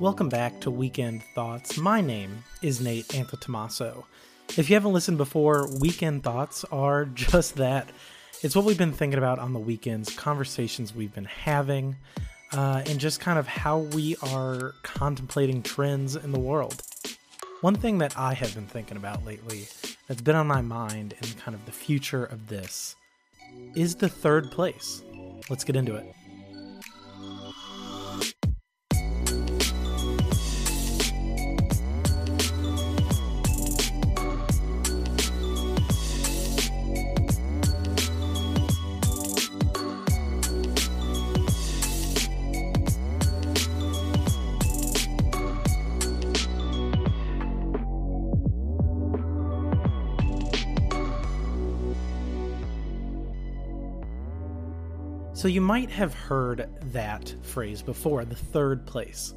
Welcome back to Weekend Thoughts. My name is Nate Anthotomaso. If you haven't listened before, Weekend Thoughts are just that. It's what we've been thinking about on the weekends, conversations we've been having, uh, and just kind of how we are contemplating trends in the world. One thing that I have been thinking about lately that's been on my mind in kind of the future of this is the third place. Let's get into it. So you might have heard that phrase before, the third place.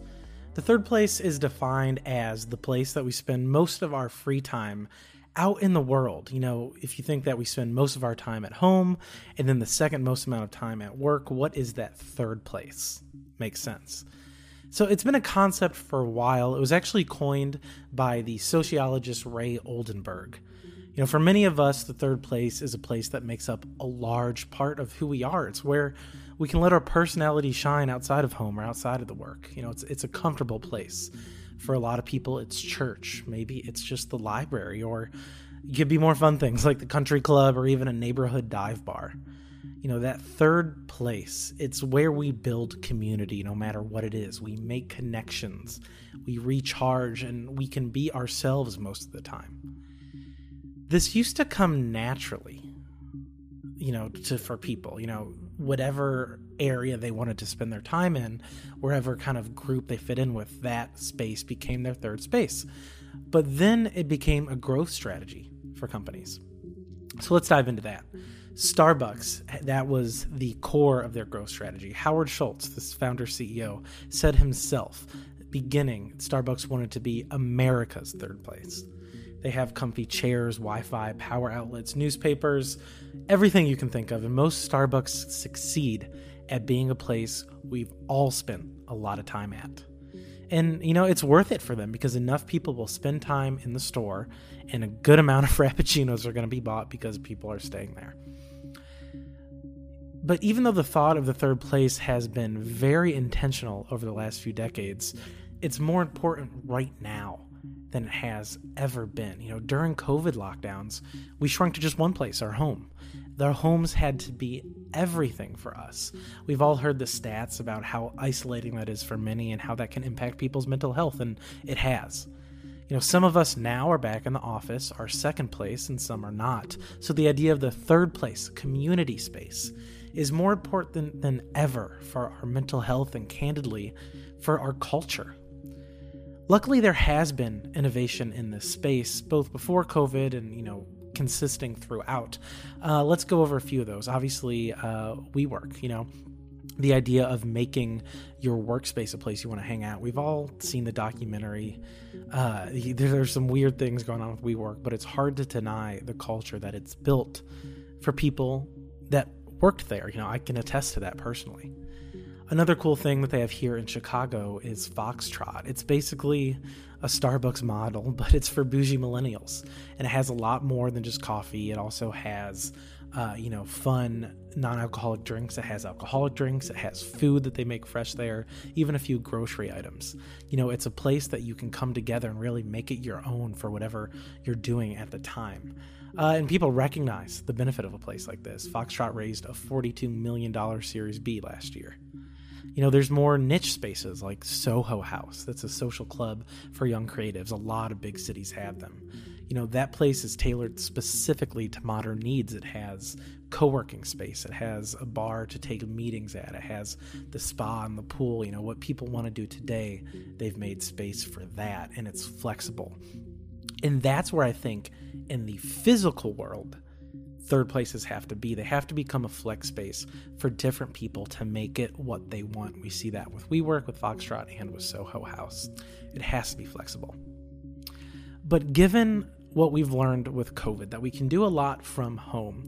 The third place is defined as the place that we spend most of our free time out in the world. You know, if you think that we spend most of our time at home and then the second most amount of time at work, what is that third place? Makes sense. So it's been a concept for a while. It was actually coined by the sociologist Ray Oldenburg. You know, for many of us, the third place is a place that makes up a large part of who we are. It's where we can let our personality shine outside of home or outside of the work. You know, it's it's a comfortable place. For a lot of people, it's church. Maybe it's just the library, or it could be more fun things like the country club or even a neighborhood dive bar. You know, that third place, it's where we build community no matter what it is. We make connections, we recharge, and we can be ourselves most of the time this used to come naturally you know to for people you know whatever area they wanted to spend their time in wherever kind of group they fit in with that space became their third space. But then it became a growth strategy for companies. So let's dive into that. Starbucks that was the core of their growth strategy. Howard schultz this founder ceo said himself beginning starbucks wanted to be america's third place they have comfy chairs, Wi Fi, power outlets, newspapers, everything you can think of. And most Starbucks succeed at being a place we've all spent a lot of time at. And, you know, it's worth it for them because enough people will spend time in the store and a good amount of Frappuccinos are going to be bought because people are staying there. But even though the thought of the third place has been very intentional over the last few decades, it's more important right now than it has ever been. You know, during COVID lockdowns, we shrunk to just one place, our home. Their homes had to be everything for us. We've all heard the stats about how isolating that is for many and how that can impact people's mental health, and it has. You know, some of us now are back in the office, our second place, and some are not. So the idea of the third place, community space, is more important than, than ever for our mental health and candidly for our culture. Luckily, there has been innovation in this space, both before COVID and, you know, consisting throughout. Uh, let's go over a few of those. Obviously, uh, WeWork, you know, the idea of making your workspace a place you want to hang out. We've all seen the documentary. Uh, there's some weird things going on with WeWork, but it's hard to deny the culture that it's built for people that worked there. You know, I can attest to that personally. Another cool thing that they have here in Chicago is Foxtrot. It's basically a Starbucks model, but it's for bougie millennials. And it has a lot more than just coffee. It also has, uh, you know, fun non alcoholic drinks. It has alcoholic drinks. It has food that they make fresh there, even a few grocery items. You know, it's a place that you can come together and really make it your own for whatever you're doing at the time. Uh, and people recognize the benefit of a place like this. Foxtrot raised a $42 million Series B last year. You know, there's more niche spaces like Soho House. That's a social club for young creatives. A lot of big cities have them. You know, that place is tailored specifically to modern needs. It has co-working space. It has a bar to take meetings at. It has the spa and the pool. You know, what people want to do today, they've made space for that and it's flexible. And that's where I think in the physical world, third places have to be. They have to become a flex space for different people to make it what they want. We see that with WeWork, with Foxtrot, and with Soho House. It has to be flexible. But given what we've learned with COVID, that we can do a lot from home,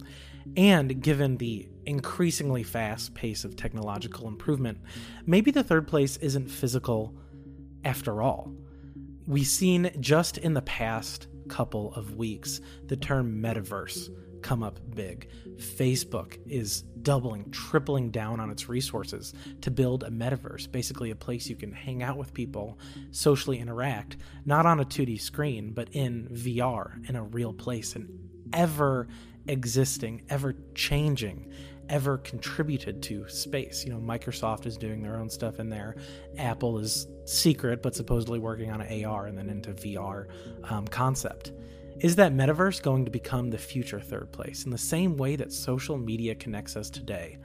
and given the increasingly fast pace of technological improvement, maybe the third place isn't physical after all. We've seen just in the past couple of weeks the term metaverse come up big. Facebook is doubling, tripling down on its resources to build a metaverse, basically a place you can hang out with people, socially interact, not on a 2D screen, but in VR, in a real place, an ever existing, ever changing, ever contributed to space. You know, Microsoft is doing their own stuff in there. Apple is secret, but supposedly working on an AR and then into VR um, concept. Is that metaverse going to become the future third place? In the same way that social media connects us today,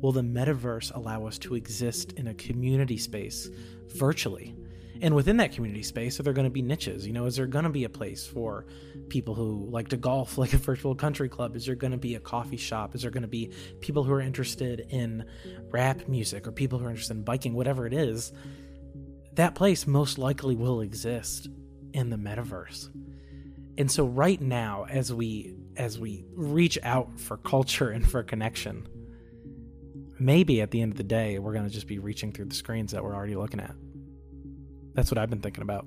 will the metaverse allow us to exist in a community space virtually? And within that community space, are there going to be niches? You know, is there going to be a place for people who like to golf, like a virtual country club? Is there going to be a coffee shop? Is there going to be people who are interested in rap music or people who are interested in biking, whatever it is? That place most likely will exist in the metaverse. And so right now as we as we reach out for culture and for connection, maybe at the end of the day we're going to just be reaching through the screens that we're already looking at. That's what I've been thinking about.